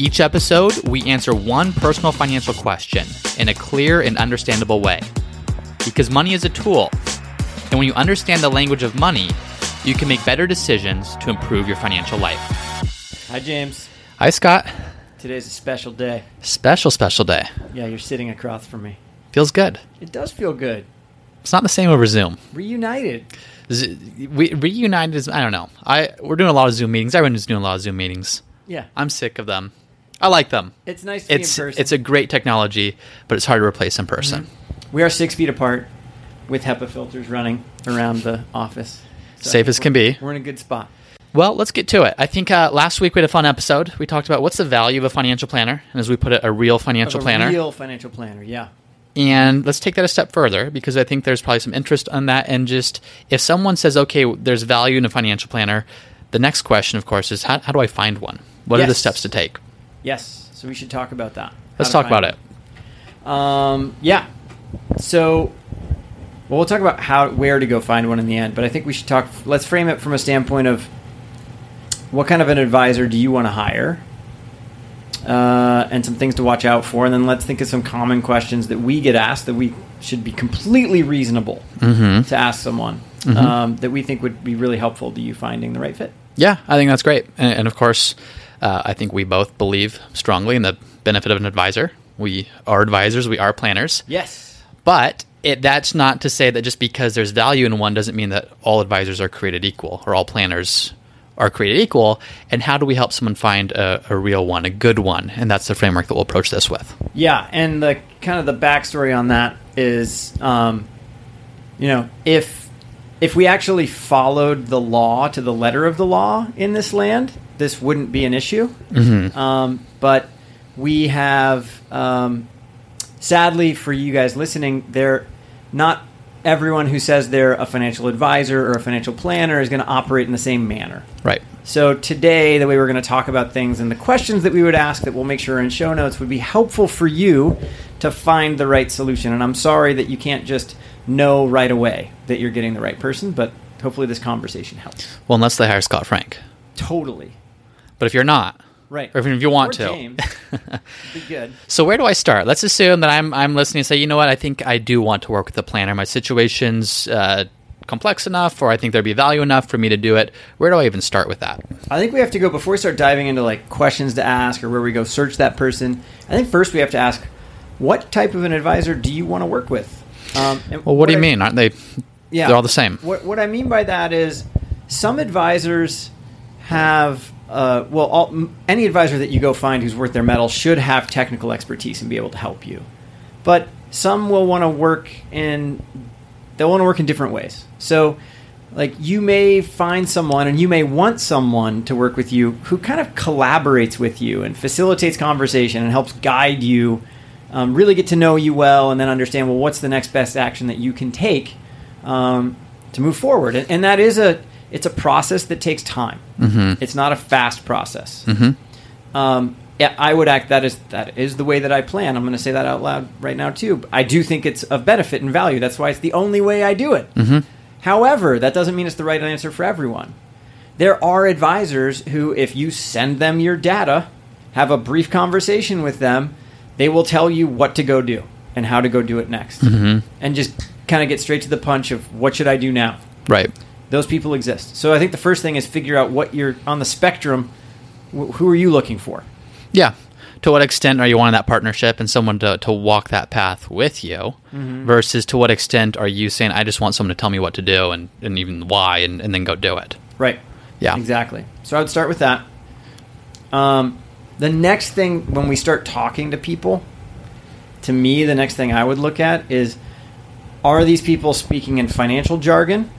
Each episode, we answer one personal financial question in a clear and understandable way. Because money is a tool, and when you understand the language of money, you can make better decisions to improve your financial life. Hi, James. Hi, Scott. Today's a special day. Special, special day. Yeah, you're sitting across from me. Feels good. It does feel good. It's not the same over Zoom. Reunited. Z- we reunited is I don't know. I we're doing a lot of Zoom meetings. Everyone's doing a lot of Zoom meetings. Yeah. I'm sick of them. I like them. It's nice to It's be in person. it's a great technology, but it's hard to replace in person. we are six feet apart with HEPA filters running around the office. So Safe as can be. We're in a good spot. Well, let's get to it. I think uh, last week we had a fun episode. We talked about what's the value of a financial planner, and as we put it, a real financial a planner. Real financial planner, yeah. And let's take that a step further because I think there's probably some interest on that. And just if someone says, okay, there's value in a financial planner, the next question, of course, is how, how do I find one? What are the steps to take? Yes. So we should talk about that. Let's talk about find it. Um, yeah. So, well, we'll talk about how where to go find one in the end. But I think we should talk. Let's frame it from a standpoint of what kind of an advisor do you want to hire, uh, and some things to watch out for, and then let's think of some common questions that we get asked that we should be completely reasonable Mm-hmm. to ask someone Mhm. um, that we think would be really helpful to you finding the right fit. Yeah, I think that's great. And, and of course, uh, I think we both believe strongly in the benefit of an advisor. We are advisors, we are planners. Yes. But it, that's not to say that just because there's value in one doesn't mean that all advisors are created equal or all planners are created equal. And how do we help someone find a, a real one, a good one? And that's the framework that we'll approach this with. Yeah, and the kind of the backstory on that is, um, you know, if if we actually followed the law to the letter of the law in this land, this wouldn't be an issue. Mhm. Um, but we have, um, sadly for you guys listening, there not everyone who says they're a financial advisor or a financial planner is going to operate in the same manner. Right. So today, the way we're going to talk about things and the questions that we would ask that we'll make sure are in show notes would be helpful for you to find the right solution. And I'm sorry that you can't just know right away that you're getting the right person, but hopefully this conversation helps. Well, unless they hire Scott Frank. Totally. But if you're not, Right. or if you want Or to. James. Be good. So where do I start? Let's assume that I'm I'm listening and say, you know what, I think I do want to work with a planner. My situation's uh, complex enough, or I think there'd be value enough for me to do it. Where do I even start with that? I think we have to go before we start diving into like questions to ask or where we go search that person. I think first we have to ask, what type of an advisor do you want to work with? Um, Well, what do you I- mean? Aren't they? Yeah. They're all the same. What, what I mean by that is some advisors have, uh, well, all, any advisor that you go find who's worth their metal should have technical expertise and be able to help you. But some will want to work in, they'll want to work in different ways. So, like, you may find someone and you may want someone to work with you who kind of collaborates with you and facilitates conversation and helps guide you, um, really get to know you well, and then understand, well, what's the next best action that you can take um, to move forward. And, and that is a it's a process that takes time. Mm-hmm. It's not a fast process. Mm-hmm. Um, yeah, I would act that is that is the way that I plan. I'm going to say that out loud right now too. I do think it's of benefit and value. That's why it's the only way I do it. Mm-hmm. However, that doesn't mean it's the right answer for everyone. There are advisors who, if you send them your data, have a brief conversation with them, they will tell you what to go do and how to go do it next, Mm-hmm. and just kind of get straight to the punch of what should I do now. Right. Those people exist. So I think the first thing is figure out what you're on the spectrum. Wh- who are you looking for? Yeah. To what extent are you wanting that partnership and someone to, to walk that path with you versus to what extent are you saying, I just want someone to tell me what to do and, and even why and, and then go do it? Right. Yeah. Exactly. So I would start with that. Um, the next thing when we start talking to people, to me, the next thing I would look at is are these people speaking in financial jargon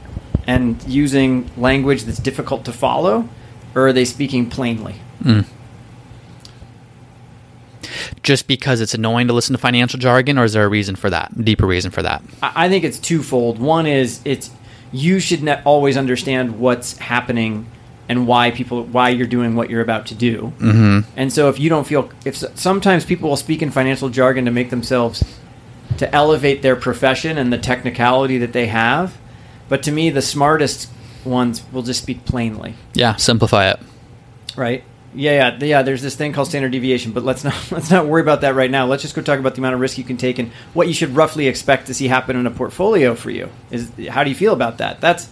and using language that's difficult to follow, or are they speaking plainly? Mm. just because it's annoying to listen to financial jargon, or is there a reason for that? Deeper reason for that? I think it's twofold. One is it's you should ne- always understand what's happening and why people why you're doing what you're about to do. Mm-hmm. And so if you don't feel if sometimes people will speak in financial jargon to make themselves to elevate their profession and the technicality that they have, but to me the smartest ones will just speak plainly. Yeah, simplify it. Right. Yeah, yeah, yeah. There's this thing called standard deviation, but let's not let's not worry about that right now. Let's just go talk about the amount of risk you can take and what you should roughly expect to see happen in a portfolio for you. Is how do you feel about that? That's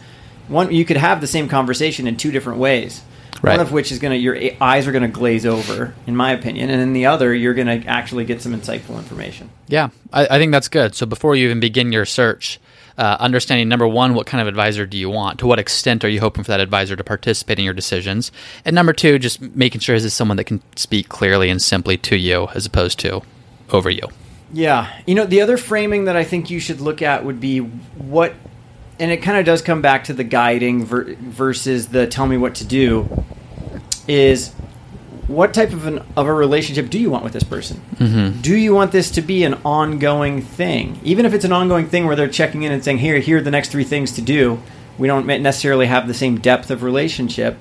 one. You could have the same conversation in two different ways. Right. One of which is going to your eyes are going to glaze over, in my opinion, and in the other, you're going to actually get some insightful information. Yeah, I, I think that's good. So before you even begin your search, uh, understanding number one, what kind of advisor do you want? To what extent are you hoping for that advisor to participate in your decisions? And number two, just making sure is this someone that can speak clearly and simply to you as opposed to over you. Yeah. You know, the other framing that I think you should look at would be what, and it kind of does come back to the guiding ver- versus the tell me what to do, is what type of an of a relationship do you want with this person? Mm-hmm. Do you want this to be an ongoing thing, even if it's an ongoing thing where they're checking in and saying, "Here, here are the next three things to do." We don't necessarily have the same depth of relationship,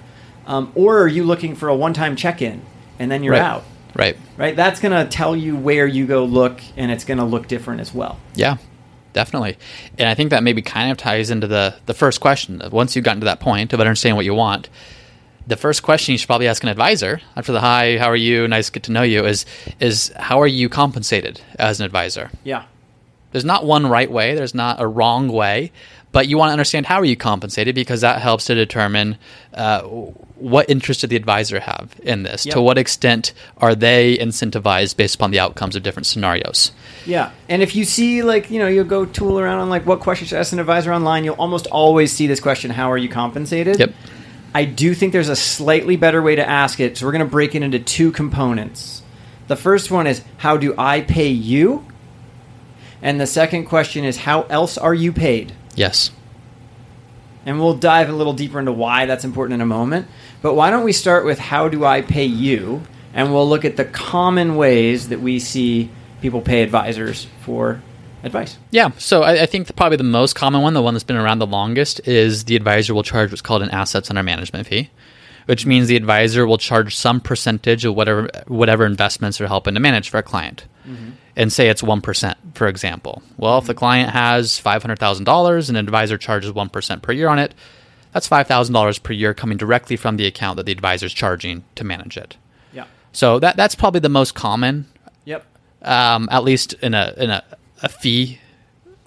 um, or are you looking for a one-time check-in and then you're right. out? Right. right? That's going to tell you where you go look, and it's going to look different as well. Yeah, definitely. And I think that maybe kind of ties into the the first question. Once you've gotten to that point of understanding what you want, the first question you should probably ask an advisor after the hi, how are you, nice to get to know you is is how are you compensated as an advisor? Yeah. There's not one right way. There's not a wrong way, but you want to understand how are you compensated because that helps to determine uh, what interest did the advisor have in this. Yep. To what extent are they incentivized based upon the outcomes of different scenarios? Yeah. And if you see, like, you know, you'll go tool around on, like, what questions to ask an advisor online, you'll almost always see this question how are you compensated? Yep. I do think there's a slightly better way to ask it. So we're going to break it into two components. The first one is how do I pay you? And the second question is how else are you paid? Yes. And we'll dive a little deeper into why that's important in a moment. But why don't we start with how do I pay you? And we'll look at the common ways that we see people pay advisors for advice. Yeah, so I, I think the, probably the most common one, the one that's been around the longest, is the advisor will charge what's called an assets under management fee, which means the advisor will charge some percentage of whatever whatever investments they're helping to manage for a client. And say it's one percent, for example. Well, if the client has five hundred thousand dollars and an advisor charges one percent per year on it, that's five thousand dollars per year coming directly from the account that the advisor is charging to manage it. Yeah. So that that's probably the most common Yep. um, at least in a in a, a fee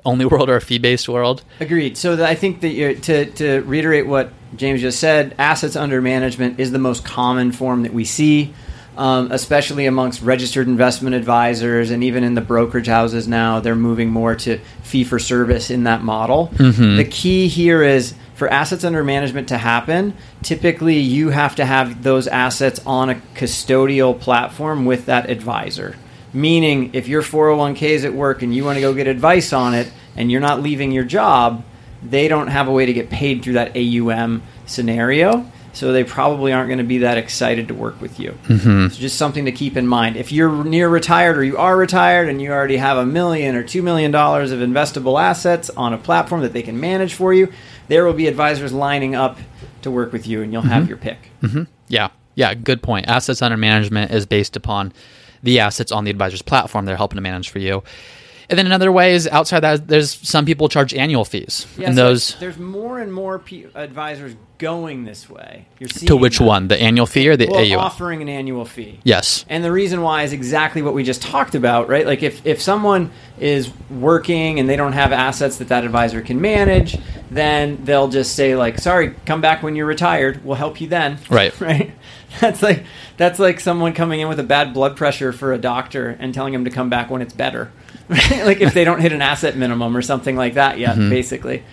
only world or a fee based world. Agreed. So that I think that you're, to to reiterate what James just said, assets under management is the most common form that we see, um, especially amongst registered investment advisors and even in the brokerage houses now. They're moving more to fee for service in that model. The key here is for assets under management to happen. Typically, you have to have those assets on a custodial platform with that advisor. Meaning, if your 401k is at work and you want to go get advice on it and you're not leaving your job, they don't have a way to get paid through that AUM scenario. So they probably aren't going to be that excited to work with you. Mm-hmm. So just something to keep in mind. If you're near retired or you are retired and you already have a million or two million dollars of investable assets on a platform that they can manage for you, there will be advisors lining up to work with you and you'll have your pick. Yeah, yeah, good point. Assets under management is based upon the assets on the advisor's platform they're helping to manage for you. And then another way is outside that, there's some people charge annual fees, Yeah, and so those there's more and more pe- advisors going this way. You're seeing to which that. one, the annual fee or the Well, AUM? offering an annual fee. yes, And the reason why is exactly what we just talked about, right? Like if, if someone is working and they don't have assets that that advisor can manage, then they'll just say like, "Sorry, come back when you're retired. We'll help you then." Right. right. That's like that's like someone coming in with a bad blood pressure for a doctor and telling him to come back when it's better. Like if they don't hit an asset minimum or something like that yet, basically.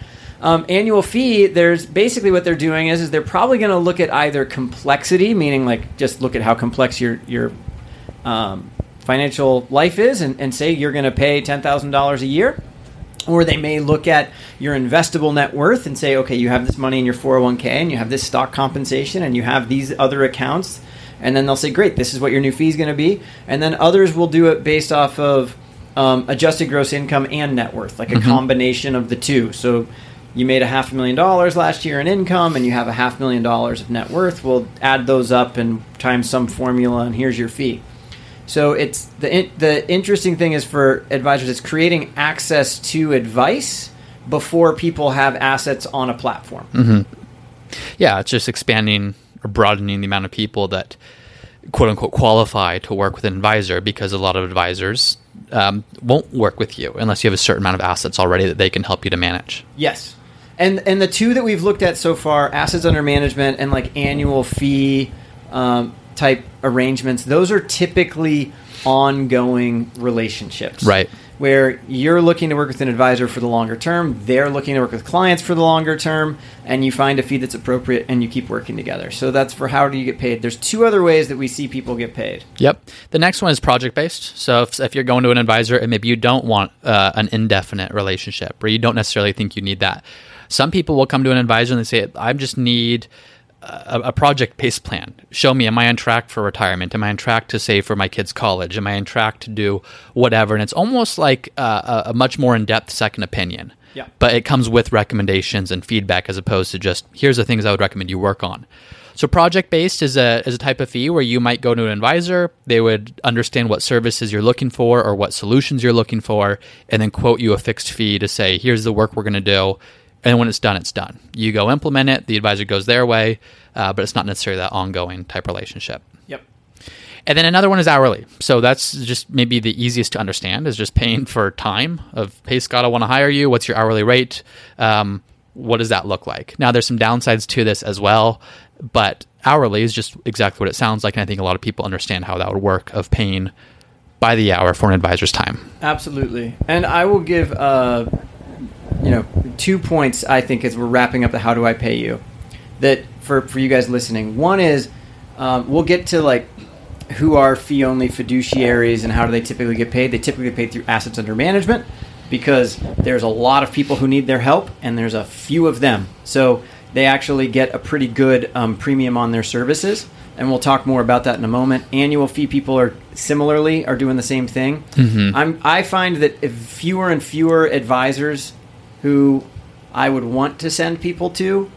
Um, annual fee, there's basically what they're doing is, is they're probably going to look at either complexity, meaning like just look at how complex your your um, financial life is, and, and say you're going to pay ten thousand dollars a year, or they may look at your investable net worth and say, okay, you have this money in your 401k, and you have this stock compensation, and you have these other accounts and then they'll say, "Great, this is what your new fee is going to be," and then others will do it based off of um, adjusted gross income and net worth, like a combination of the two. So you made a half a million dollars last year in income and you have a half million dollars of net worth, we'll add those up and times some formula, and here's your fee. So it's the the interesting thing is for advisors, it's creating access to advice before people have assets on a platform. Yeah, it's just expanding or broadening the amount of people that quote unquote qualify to work with an advisor because a lot of advisors um, won't work with you unless you have a certain amount of assets already that they can help you to manage. Yes. And and the two that we've looked at so far, assets under management and like annual fee um, type arrangements, those are typically ongoing relationships. Right. Where you're looking to work with an advisor for the longer term, they're looking to work with clients for the longer term, and you find a fee that's appropriate and you keep working together. So that's for how do you get paid. There's two other ways that we see people get paid. Yep. The next one is project based. So if, if you're going to an advisor and maybe you don't want uh, an indefinite relationship or you don't necessarily think you need that, some people will come to an advisor and they say, I just need a, a project based plan. Show me, am I on track for retirement? Am I on track to save for my kids' college? Am I on track to do whatever? And it's almost like a, a much more in depth second opinion. Yeah. But it comes with recommendations and feedback as opposed to just here's the things I would recommend you work on. So project based is a is a type of fee where you might go to an advisor, they would understand what services you're looking for or what solutions you're looking for, and then quote you a fixed fee to say, here's the work we're going to do. And when it's done, it's done. You go implement it, the advisor goes their way, uh, but it's not necessarily that ongoing type relationship. Yep. And then another one is hourly. So that's just maybe the easiest to understand is just paying for time of, hey, Scott, I want to hire you. What's your hourly rate? Um, what does that look like? Now, there's some downsides to this as well, but hourly is just exactly what it sounds like. And I think a lot of people understand how that would work of paying by the hour for an advisor's time. Absolutely. And I will give, uh, you know, two points I think as we're wrapping up the how do I pay you that for, for you guys listening. One is um, we'll get to like who are fee only fiduciaries and how do they typically get paid. They typically get paid through assets under management because there's a lot of people who need their help and there's a few of them. So they actually get a pretty good um, premium on their services. And we'll talk more about that in a moment. Annual fee people are similarly are doing the same thing. I'm, I find that if fewer and fewer advisors who I would want to send people to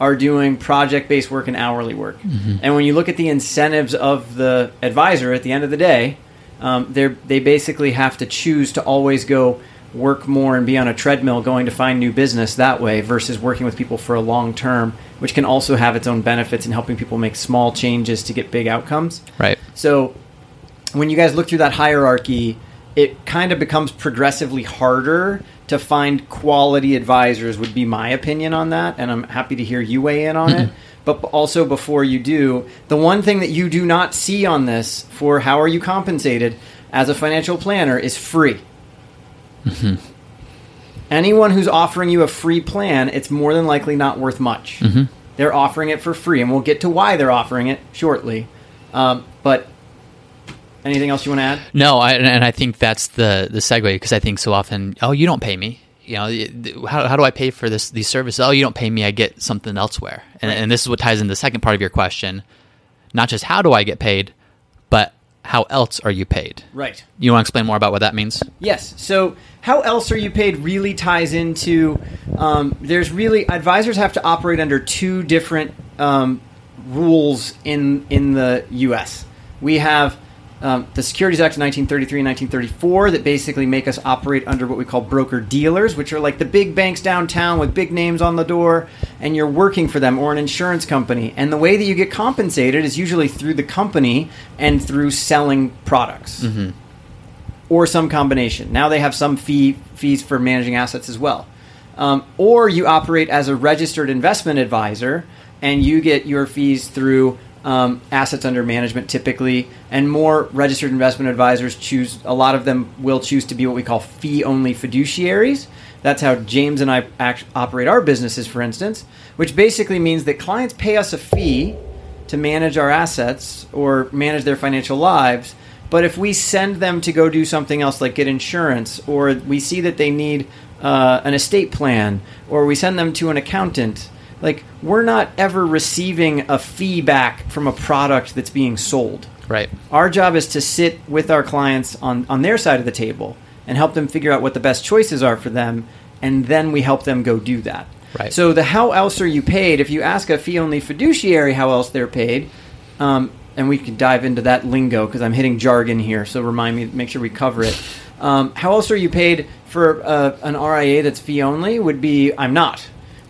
are doing project based work and hourly work. And when you look at the incentives of the advisor at the end of the day, um, they they basically have to choose to always go work more and be on a treadmill going to find new business that way versus working with people for a long term, which can also have its own benefits in helping people make small changes to get big outcomes. Right. So when you guys look through that hierarchy, it kind of becomes progressively harder to find quality advisors would be my opinion on that and I'm happy to hear you weigh in on it. Mm-hmm. But also before you do, the one thing that you do not see on this for how are you compensated as a financial planner is free. Mm-hmm. Anyone who's offering you a free plan, it's more than likely not worth much. Mm-hmm. They're offering it for free, and we'll get to why they're offering it shortly. Um, but anything else you want to add? No, I, and I think that's the the segue because I think so often, oh, you don't pay me. You know, how, how do I pay for this these services? Oh, you don't pay me. I get something elsewhere, and, and this is what ties into the second part of your question. Not just how do I get paid, but how else are you paid? Right. You want to explain more about what that means? Yes. So, how else are you paid really ties into um, there's really advisors have to operate under two different um, rules in in the U.S. We have um, the Securities Act of 1933 and 1934 that basically make us operate under what we call broker dealers, which are like the big banks downtown with big names on the door, and you're working for them or an insurance company. And the way that you get compensated is usually through the company and through selling products or some combination. Now they have some fee fees for managing assets as well. Um, or you operate as a registered investment advisor and you get your fees through um, assets under management typically, and more registered investment advisors choose. A lot of them will choose to be what we call fee only fiduciaries. That's how James and I act, operate our businesses, for instance, which basically means that clients pay us a fee to manage our assets or manage their financial lives. But if we send them to go do something else, like get insurance, or we see that they need uh, an estate plan, or we send them to an accountant, like we're not ever receiving a fee back from a product that's being sold. Right. Our job is to sit with our clients on, on their side of the table and help them figure out what the best choices are for them, and then we help them go do that. Right. So the how else are you paid? If you ask a fee only fiduciary how else they're paid, um, and we can dive into that lingo because I'm hitting jargon here. So remind me, make sure we cover it. Um, how else are you paid for uh, an RIA that's fee only? Would be I'm not.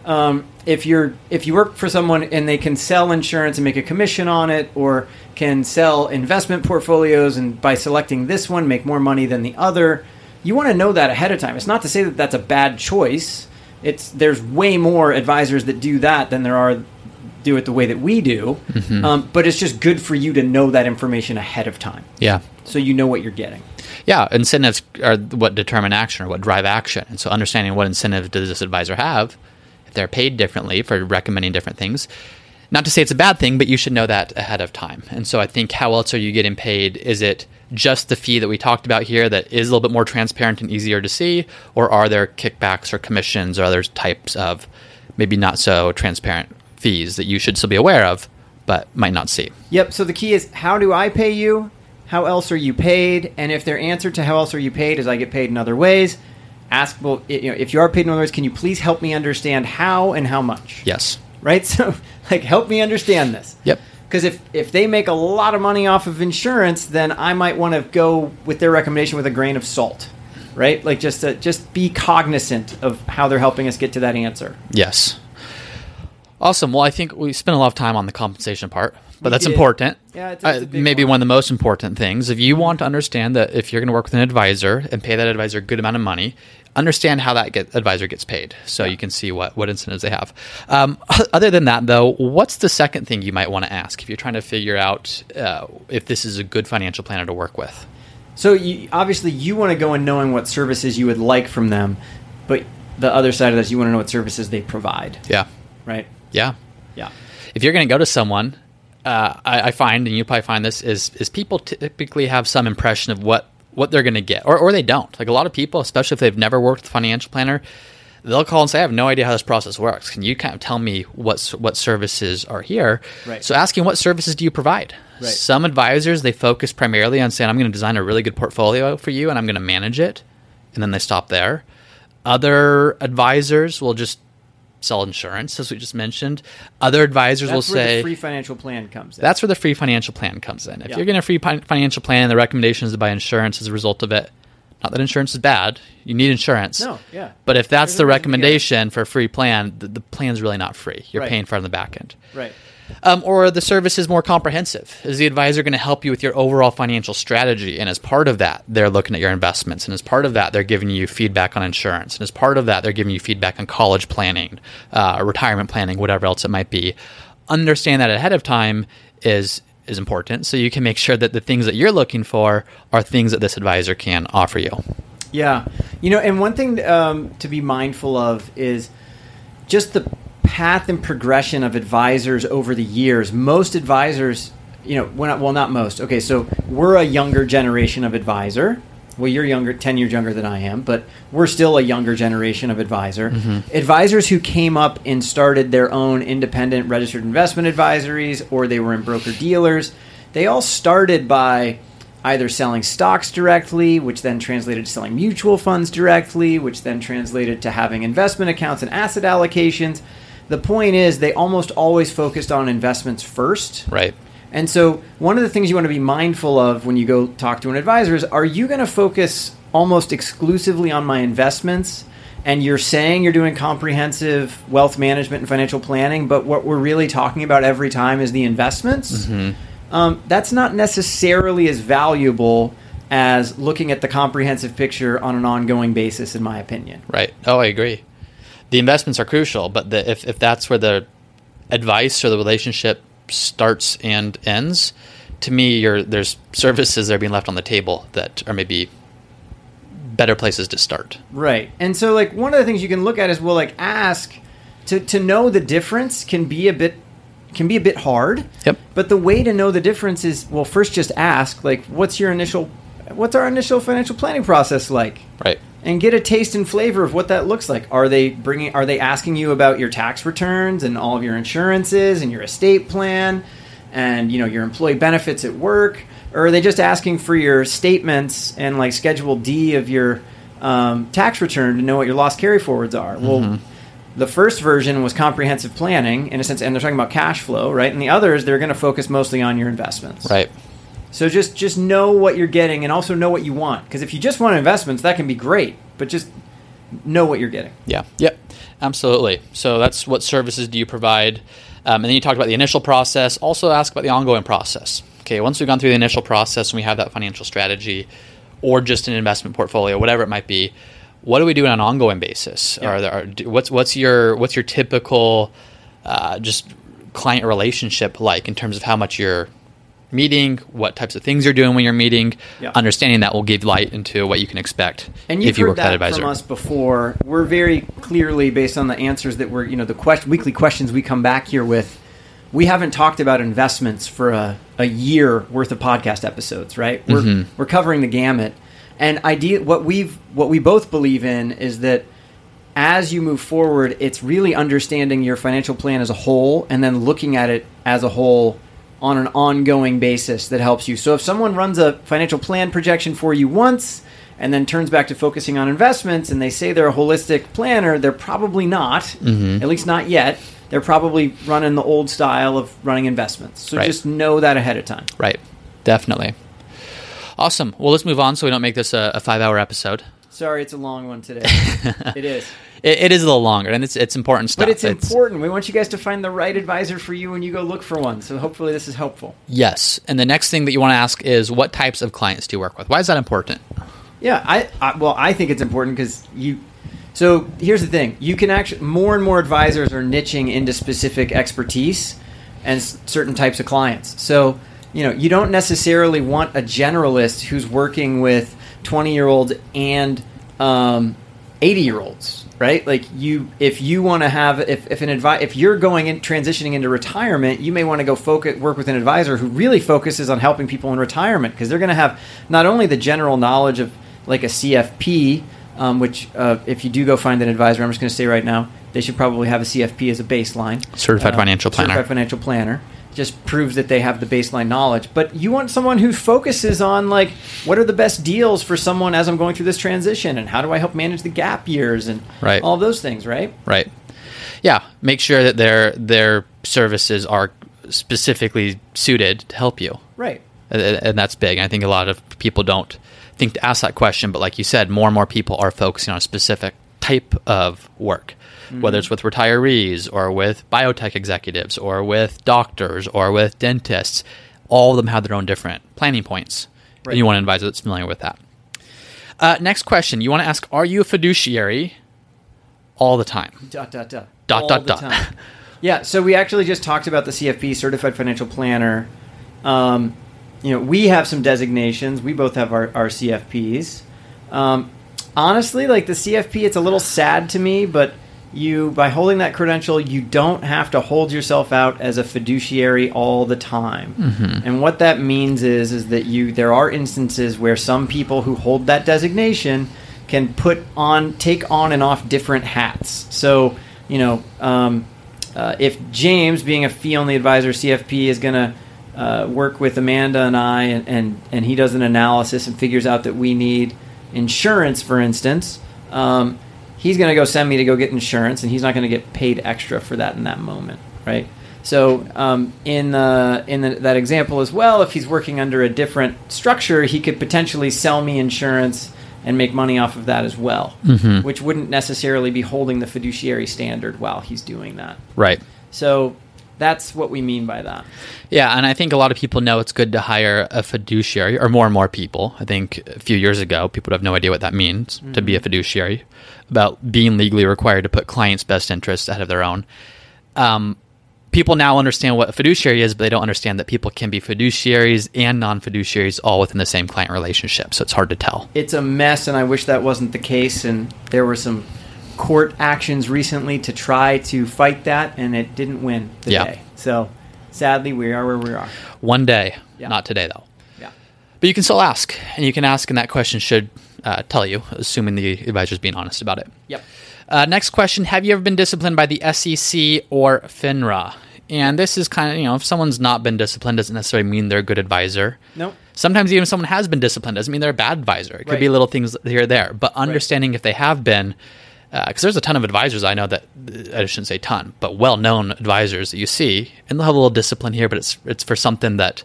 Um, if you're if you work for someone and they can sell insurance and make a commission on it, or can sell investment portfolios and by selecting this one make more money than the other, you want to know that ahead of time. It's not to say that that's a bad choice. It's there's way more advisors that do that than there are do it the way that we do. Um, but it's just good for you to know that information ahead of time, Yeah. so you know what you're getting. Yeah, incentives are what determine action or what drive action. And so understanding what incentive does this advisor have, they're paid differently for recommending different things. Not to say it's a bad thing, but you should know that ahead of time. And so I think how else are you getting paid? Is it just the fee that we talked about here that is a little bit more transparent and easier to see? Or are there kickbacks or commissions or other types of maybe not so transparent fees that you should still be aware of, but might not see? Yep. So the key is how do I pay you? How else are you paid? And if their answer to how else are you paid is I get paid in other ways, ask well, you know, if you are paid in other ways, can you please help me understand how and how much? Yes. Right. So like help me understand this. Yep. Because if if they make a lot of money off of insurance, then I might want to go with their recommendation with a grain of salt. Right. Like just to, just be cognizant of how they're helping us get to that answer. Yes. Awesome. Well, I think we spent a lot of time on the compensation part, but that's did. important. Yeah, it's- it's uh, big maybe one. one of the most important things. If you want to understand that if you're going to work with an advisor and pay that advisor a good amount of money, understand how that get, advisor gets paid, so you can see what what incentives they have. Um, other than that, though, what's the second thing you might want to ask if you're trying to figure out uh, if this is a good financial planner to work with? So you, obviously you want to go in knowing what services you would like from them, but the other side of this, you want to know what services they provide, Yeah. right? Yeah. Yeah. if you're going to go to someone, uh, I, I find, and you probably find this, is is people typically have some impression of what what they're going to get, or or they don't. Like a lot of people, especially if they've never worked with a financial planner, they'll call and say, "I have no idea how this process works. Can you kind of tell me what's what services are here?" Right. So asking what services do you provide? Right. Some advisors they focus primarily on saying, "I'm going to design a really good portfolio for you, and I'm going to manage it," and then they stop there. Other advisors will just sell insurance, as we just mentioned. Other advisors That's will where say the free financial plan comes in. that's where the free financial plan comes in. If Yeah. you're getting a free financial plan and the recommendation is to buy insurance as a result of it, not that insurance is bad, you need insurance. No, yeah. But if that's There's the a reason to get it. recommendation for a free plan, the, the plan's really not free. You're Right. paying for it on the back end. right. Um, or the service is more comprehensive. Is the advisor going to help you with your overall financial strategy? And as part of that, they're looking at your investments. And as part of that, they're giving you feedback on insurance. And as part of that, they're giving you feedback on college planning, uh, retirement planning, whatever else it might be. Understand that ahead of time is is important, so you can make sure that the things that you're looking for are things that this advisor can offer you. Yeah, you know, and one thing um, to be mindful of is just the path and progression of advisors over the years. Most advisors, you know, we're not, well, not most. Okay, so we're a younger generation of advisor. Well, you're younger, ten years younger than I am, but we're still a younger generation of advisor. Mm-hmm. Advisors who came up and started their own independent registered investment advisories, or they were in broker dealers. They all started by either selling stocks directly, which then translated to selling mutual funds directly, which then translated to having investment accounts and asset allocations. The point is, they almost always focused on investments first. Right. And so, one of the things you want to be mindful of when you go talk to an advisor is are you going to focus almost exclusively on my investments? And you're saying you're doing comprehensive wealth management and financial planning, but what we're really talking about every time is the investments. Um, that's not necessarily as valuable as looking at the comprehensive picture on an ongoing basis, in my opinion. Right. Oh, I agree. The investments are crucial, but the, if, if that's where the advice or the relationship starts and ends, to me, you're, there's services that are being left on the table that are maybe better places to start. Right. And so like one of the things you can look at is well like ask to to know the difference can be a bit can be a bit hard. Yep. But the way to know the difference is well first just ask like what's your initial what's our initial financial planning process like? Right. And get a taste and flavor of what that looks like. Are they bringing? Are they asking you about your tax returns and all of your insurances and your estate plan, and you know your employee benefits at work, or are they just asking for your statements and like Schedule D of your um, tax return to know what your loss carryforwards are? Well. The first version was comprehensive planning in a sense, and they're talking about cash flow, right? And the others, they're going to focus mostly on your investments. Right. So just just know what you're getting and also know what you want. Because if you just want investments, that can be great, but just know what you're getting. Yeah. Yep. Absolutely. So that's what services do you provide? Um, and then you talked about the initial process. Also ask about the ongoing process. Okay. Once we've gone through the initial process and we have that financial strategy, or just an investment portfolio, whatever it might be, what do we do on an ongoing basis? Yeah. Are there, are, what's what's your what's your typical uh, just client relationship like in terms of how much you're meeting, what types of things you're doing when you're meeting? Yeah. Understanding that will give light into what you can expect And if you work that that from us before. We're very clearly based on the answers that we're, you know, the quest- weekly questions we come back here with. We haven't talked about investments for a, a year worth of podcast episodes, right? We're, Mm-hmm. we're covering the gamut. And idea what we've what we both believe in is that as you move forward, it's really understanding your financial plan as a whole and then looking at it as a whole on an ongoing basis that helps you. So if someone runs a financial plan projection for you once and then turns back to focusing on investments and they say they're a holistic planner, they're probably not, Mm-hmm. at least not yet. They're probably running the old style of running investments. So Right. just know that ahead of time. Right. Definitely. Awesome. Well, let's move on so we don't make this a, a five hour episode. Sorry, it's a long one today. it is. It, it is a little longer, and it's it's important stuff. But it's important. We want you guys to find the right advisor for you when you go look for one. So hopefully this is helpful. Yes. And the next thing that you want to ask is what types of clients do you work with? Why is that important? Yeah, I, I well, I think it's important because you. So here's the thing: you can actually more and more advisors are niching into specific expertise and s- certain types of clients. So you know, you don't necessarily want a generalist who's working with 20 year olds and um, 80 year olds, right? Like you, if you want to have, if, if an advi- if you're going in transitioning into retirement, you may want to go focus work with an advisor who really focuses on helping people in retirement because they're going to have not only the general knowledge of like a CFP, um, which uh, if you do go find an advisor, I'm just going to say right now, they should probably have a CFP as a baseline. Certified financial planner. Certified financial planner just proves that they have the baseline knowledge. But you want someone who focuses on like what are the best deals for someone as I'm going through this transition, and how do I help manage the gap years and Right. all those things, right? Right. Yeah. Make sure that their their services are specifically suited to help you. Right. and and that's big. I think a lot of people don't think to ask that question, but like you said, more and more people are focusing on specific type of work, whether it's with retirees or with biotech executives or with doctors or with dentists. All of them have their own different planning points, Right. and you want an advisor that's familiar with that. Uh, next question: You want to ask, are you a fiduciary all the time? Dot dot dot. Dot, All dot, dot. Yeah. So we actually just talked about the CFP, Certified Financial Planner. Um, you know, we have some designations. We both have our, our CFPs. Um, honestly, like the CFP, it's a little sad to me, but you by holding that credential, you don't have to hold yourself out as a fiduciary all the time. And what that means is is that you there are instances where some people who hold that designation can put on take on and off different hats. So you know, um, uh, if James, being a fee only advisor, CFP, is going to uh, work with Amanda and I, and, and, and he does an analysis and figures out that we need insurance, for instance, um, he's going to go send me to go get insurance, and he's not going to get paid extra for that in that moment, right? So um, in the, in the, that example as well, if he's working under a different structure, he could potentially sell me insurance and make money off of that as well, Mhm. which wouldn't necessarily be holding the fiduciary standard while he's doing that. Right. So that's what we mean by that. Yeah, and I think a lot of people know it's good to hire a fiduciary, or more and more people. I think a few years ago, people would have no idea what that means to be a fiduciary, about being legally required to put clients' best interests ahead of their own. Um, people now understand what a fiduciary is, but they don't understand that people can be fiduciaries and non fiduciaries all within the same client relationship. So it's hard to tell. It's a mess, and I wish that wasn't the case. And there were some court actions recently to try to fight that, and it didn't win today. Yeah. So sadly, we are where we are. One day, Yeah. not today though. Yeah. But you can still ask, and you can ask, and that question should uh, tell you, assuming the advisor's being honest about it. Yep. Uh, next question Have you ever been disciplined by the SEC or FINRA? And this is kind of, you know, if someone's not been disciplined, doesn't necessarily mean they're a good advisor. Nope. Sometimes even if someone has been disciplined doesn't mean they're a bad advisor. It could Right. be little things here or there. But understanding if they have been, because there's a ton of advisors I know that I shouldn't say ton, but well-known advisors that you see, and they'll have a little discipline here, but it's it's for something that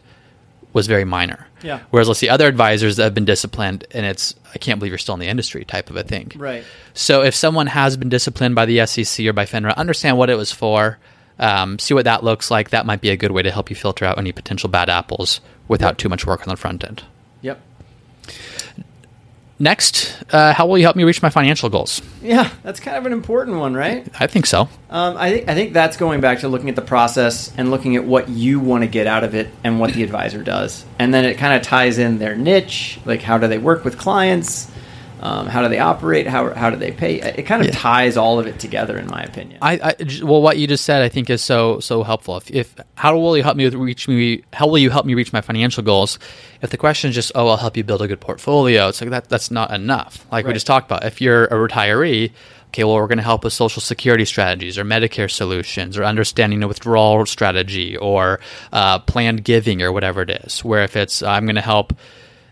was very minor. Yeah. Whereas let's see other advisors that have been disciplined, and it's I can't believe you're still in the industry type of a thing. Right. So if someone has been disciplined by the SEC or by FINRA, understand what it was for. Um, see what that looks like. That might be a good way to help you filter out any potential bad apples without too much work on the front end. Next, uh, how will you help me reach my financial goals? Yeah, that's kind of an important one, right? I think so. Um, I think I think that's going back to looking at the process and looking at what you want to get out of it and what the advisor does, and then it kind of ties in their niche, like how do they work with clients, um, how do they operate, how how do they pay. It kind of Yeah. ties all of it together, in my opinion. I, I well, what you just said, I think, is so so helpful. If, if how will you help me reach me? How will you help me reach my financial goals? If the question is just, oh, I'll help you build a good portfolio, it's like that. That's not enough. Like we just talked about. If you're a retiree, okay, well, we're going to help with social security strategies or Medicare solutions or understanding a withdrawal strategy or uh, planned giving or whatever it is. Where if it's I'm going to help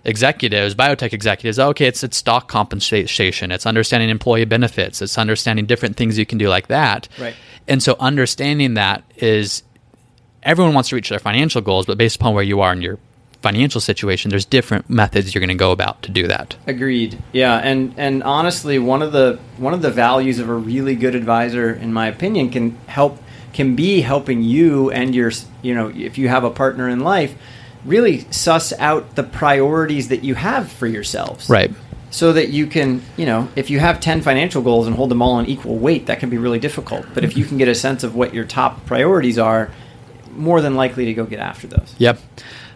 executives, biotech executives, oh, okay, it's it's stock compensation, it's understanding employee benefits, it's understanding different things you can do like that. Right. And so understanding that is everyone wants to reach their financial goals, but based upon where you are in your financial situation, there's different methods you're going to go about to do that. Agreed. Yeah, and and honestly, one of the one of the values of a really good advisor, in my opinion, can help can be helping you and your you know if you have a partner in life, really suss out the priorities that you have for yourselves. Right. So that you can, you know, if you have 10 financial goals and hold them all in equal weight, that can be really difficult. But if you can get a sense of what your top priorities are, more than likely to go get after those. Yep.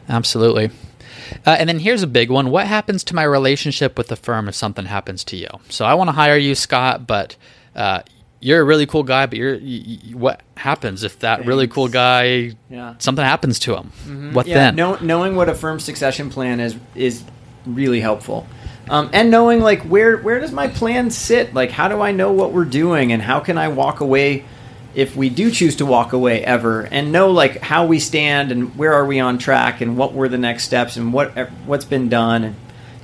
Absolutely. Uh, and then here's a big one. What happens to my relationship with the firm if something happens to you? So I want to hire you, Scott, but uh, you're a really cool guy. But you're y y what happens if that really cool guy Yeah. something happens to him? What yeah, then? know, knowing what a firm succession plan is is really helpful, um, and knowing like where where does my plan sit? Like, how do I know what we're doing, and how can I walk away if we do choose to walk away ever, and know like how we stand and where are we on track, and what were the next steps, and what what's been done, and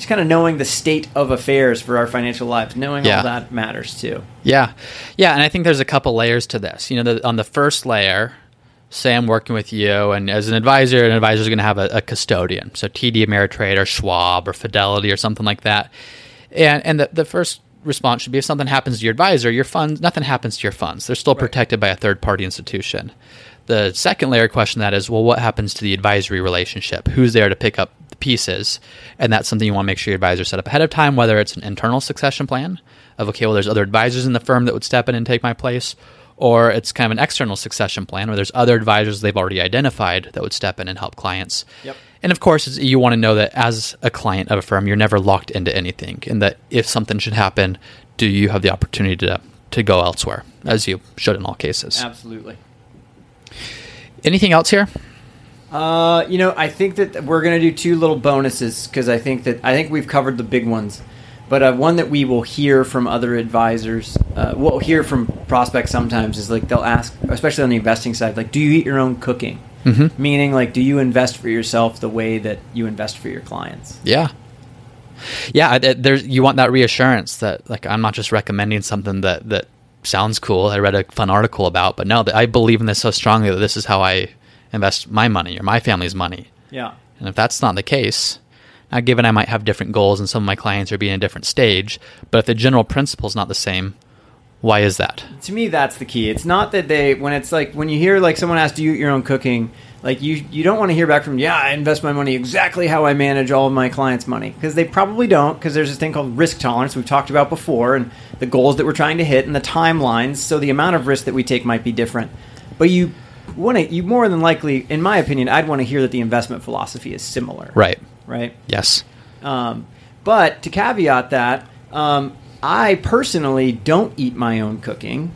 just kind of knowing the state of affairs for our financial lives. Knowing Yeah. all that matters too. Yeah, yeah, and I think there's a couple layers to this. You know, the, on the first layer, say I'm working with you, and as an advisor, an advisor is going to have a, a custodian, so TD Ameritrade or Schwab or Fidelity or something like that. And and the, the first response should be if something happens to your advisor, your funds, nothing happens to your funds. They're still protected by a third party institution. The second layer question that is, well, what happens to the advisory relationship? Who's there to pick up pieces? And that's something you want to make sure your advisor set up ahead of time, whether it's an internal succession plan of, okay, well, there's other advisors in the firm that would step in and take my place, or it's kind of an external succession plan where there's other advisors they've already identified that would step in and help clients. Yep. And of course, it's, you want to know that as a client of a firm, you're never locked into anything, and that if something should happen, do you have the opportunity to to go elsewhere, as you should in all cases. Absolutely. Anything else here? Uh, you know, I think that we're going to do two little bonuses because I think that I think we've covered the big ones, but uh, one that we will hear from other advisors, uh, we'll hear from prospects sometimes is like they'll ask, especially on the investing side, like, do you eat your own cooking? Mm-hmm. Meaning, like, do you invest for yourself the way that you invest for your clients? Yeah. Yeah, there's you want that reassurance that like I'm not just recommending something that that sounds cool. I read a fun article about, but no, that I believe in this so strongly that this is how I invest my money or my family's money. Yeah. And if that's not the case, now given I might have different goals and some of my clients are being in a different stage, but if the general principle is not the same, why is that? to me that's the key it's not that they when it's like when you hear like someone asks do you eat your own cooking like you you don't want to hear back from yeah i invest my money exactly how i manage all of my clients money because they probably don't because there's this thing called risk tolerance we've talked about before and the goals that we're trying to hit and the timelines so the amount of risk that we take might be different but you want to you more than likely in my opinion i'd want to hear that the investment philosophy is similar Right. right Yes. um, but to caveat that, um, I personally don't eat my own cooking.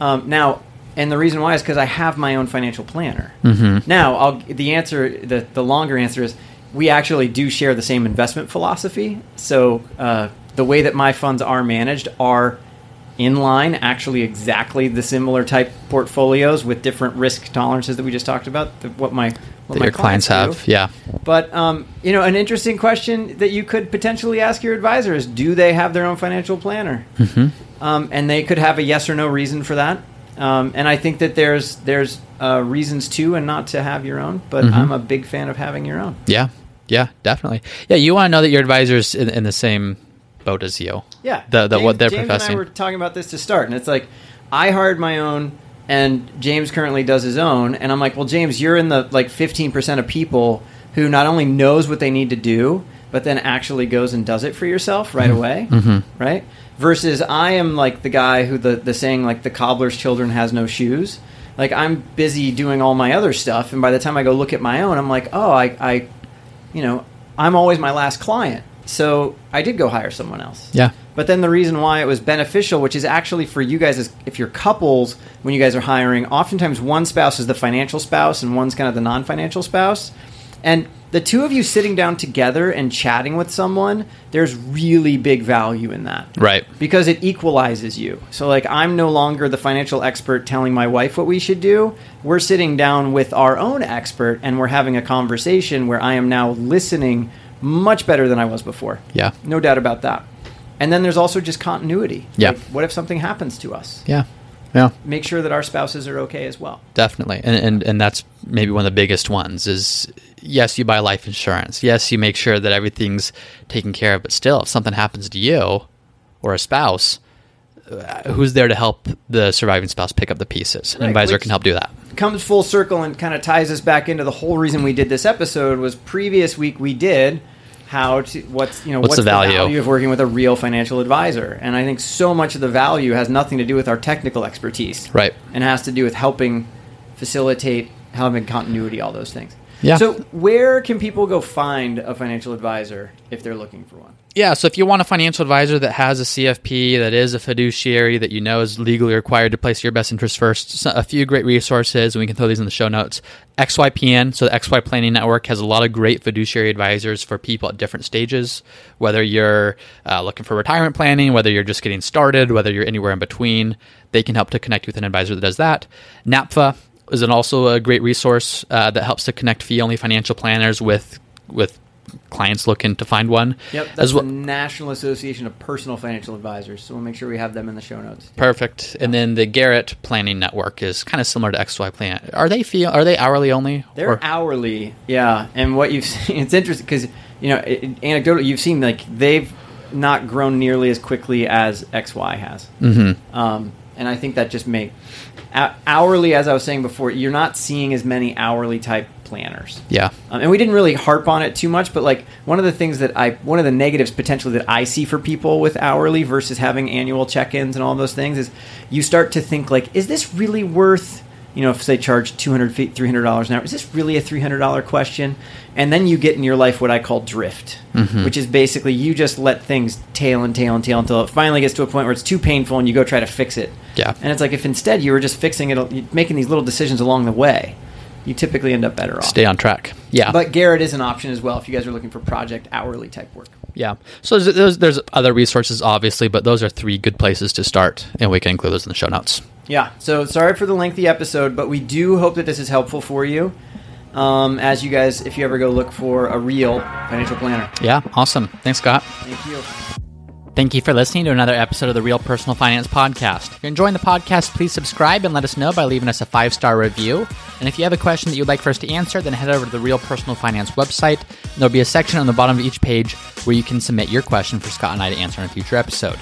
Um, now, and the reason why is because I have my own financial planner. Mhm. Now, I'll, the answer, the, the longer answer is we actually do share the same investment philosophy. So, uh, the way that my funds are managed are in line, actually exactly the similar type portfolios with different risk tolerances that we just talked about. the- What my what my clients do. have. Yeah. But um, you know, an interesting question that you could potentially ask your advisor is: Do they have their own financial planner? Mm-hmm. Um, and they could have a yes or no reason for that. Um, and I think that there's there's uh, reasons to and not to have your own. But Mm-hmm. I'm a big fan of having your own. Yeah. Yeah, definitely. Yeah, you want to know that your advisor's in, in the same you. Yeah, The, the, what they're James professing. and I were talking about this to start, and it's like I hired my own, and James currently does his own, and I'm like, well, James, you're in the like 15 percent of people who not only knows what they need to do, but then actually goes and does it for yourself right away, Mm-hmm. right? Versus I am like the guy who the the saying like the cobbler's children has no shoes. Like I'm busy doing all my other stuff, and by the time I go look at my own, I'm like, oh, I, I you know, I'm always my last client. So I did go hire someone else. yeah. But then the reason why it was beneficial, which is actually for you guys, is if you're couples, when you guys are hiring, oftentimes one spouse is the financial spouse and one's kind of the non financial spouse. And the two of you sitting down together and chatting with someone, there's really big value in that Right. because it equalizes you. So like I'm no longer the financial expert telling my wife what we should do. We're sitting down with our own expert and we're having a conversation where I am now listening much better than I was before. Yeah. No doubt about that. And then there's also just continuity. Yeah. Like, what if something happens to us? Yeah. Yeah. Make sure that our spouses are okay as well. Definitely. And, and and that's maybe one of the biggest ones is yes, you buy life insurance. Yes, you make sure that everything's taken care of, but still if something happens to you or a spouse, Uh, who's there to help the surviving spouse pick up the pieces? An Right, advisor can help do that. comes full circle and kind of ties us back into the whole reason we did this episode was previous week we did how to what's you know What's the value? of working with a real financial advisor and i think so much of the value has nothing to do with our technical expertise Right. and has to do with helping facilitate having continuity all those things Yeah. so where can people go find a financial advisor if they're looking for one Yeah, so if you want a financial advisor that has a CFP, that is a fiduciary, that you know is legally required to place your best interest first, a few great resources, and we can throw these in the show notes. XYPN, so the XY Planning Network, has a lot of great fiduciary advisors for people at different stages, whether you're uh, looking for retirement planning, whether you're just getting started, whether you're anywhere in between. They can help to connect you with an advisor that does that. NAPFA is an also a great resource uh, that helps to connect fee-only financial planners with with clients looking to find one. yep that's as well. the national association of personal financial advisors so we'll make sure we have them in the show notes Perfect. And then the Garrett Planning Network is kind of similar to XY Plan. Are they fee- Are they hourly only? They're Or- hourly, yeah. And what you've seen, it's interesting because you know, it- anecdotally, you've seen like they've not grown nearly as quickly as XY has. Mm-hmm. Um, and I think that just makes hourly, as I was saying before, you're not seeing as many hourly type planners. yeah. Um, and we didn't really harp on it too much, but like one of the things that I, one of the negatives potentially that I see for people with hourly versus having annual check-ins and all those things is you start to think like, is this really worth, you know, if they charge 200 feet, $300 an hour, is this really a $300 question? And then you get in your life what I call drift, which is basically you just let things tail and tail and tail until it finally gets to a point where it's too painful and you go try to fix it. Yeah. And it's like if instead you were just fixing it, making these little decisions along the way, you typically end up better off. Stay on track. Yeah. But Garrett is an option as well if you guys are looking for project hourly type work. yeah. So there's, there's, there's other resources, obviously, but those are three good places to start, and we can include those in the show notes. Yeah. So sorry for the lengthy episode, but we do hope that this is helpful for you. Um, as you guys, if you ever go look for a real financial planner. Yeah. Awesome. Thanks, Scott. Thank you. Thank you for listening to another episode of the Real Personal Finance Podcast. If you're enjoying the podcast, please subscribe and let us know by leaving us a five star review. And if you have a question that you'd like for us to answer, then head over to the Real Personal Finance website. There'll be a section on the bottom of each page where you can submit your question for Scott and I to answer in a future episode.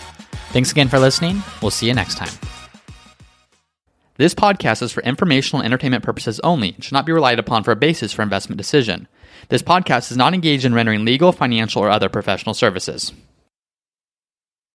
Thanks again for listening. We'll see you next time. This podcast is for informational and entertainment purposes only and should not be relied upon for a basis for investment decision. This podcast is not engaged in rendering legal, financial, or other professional services.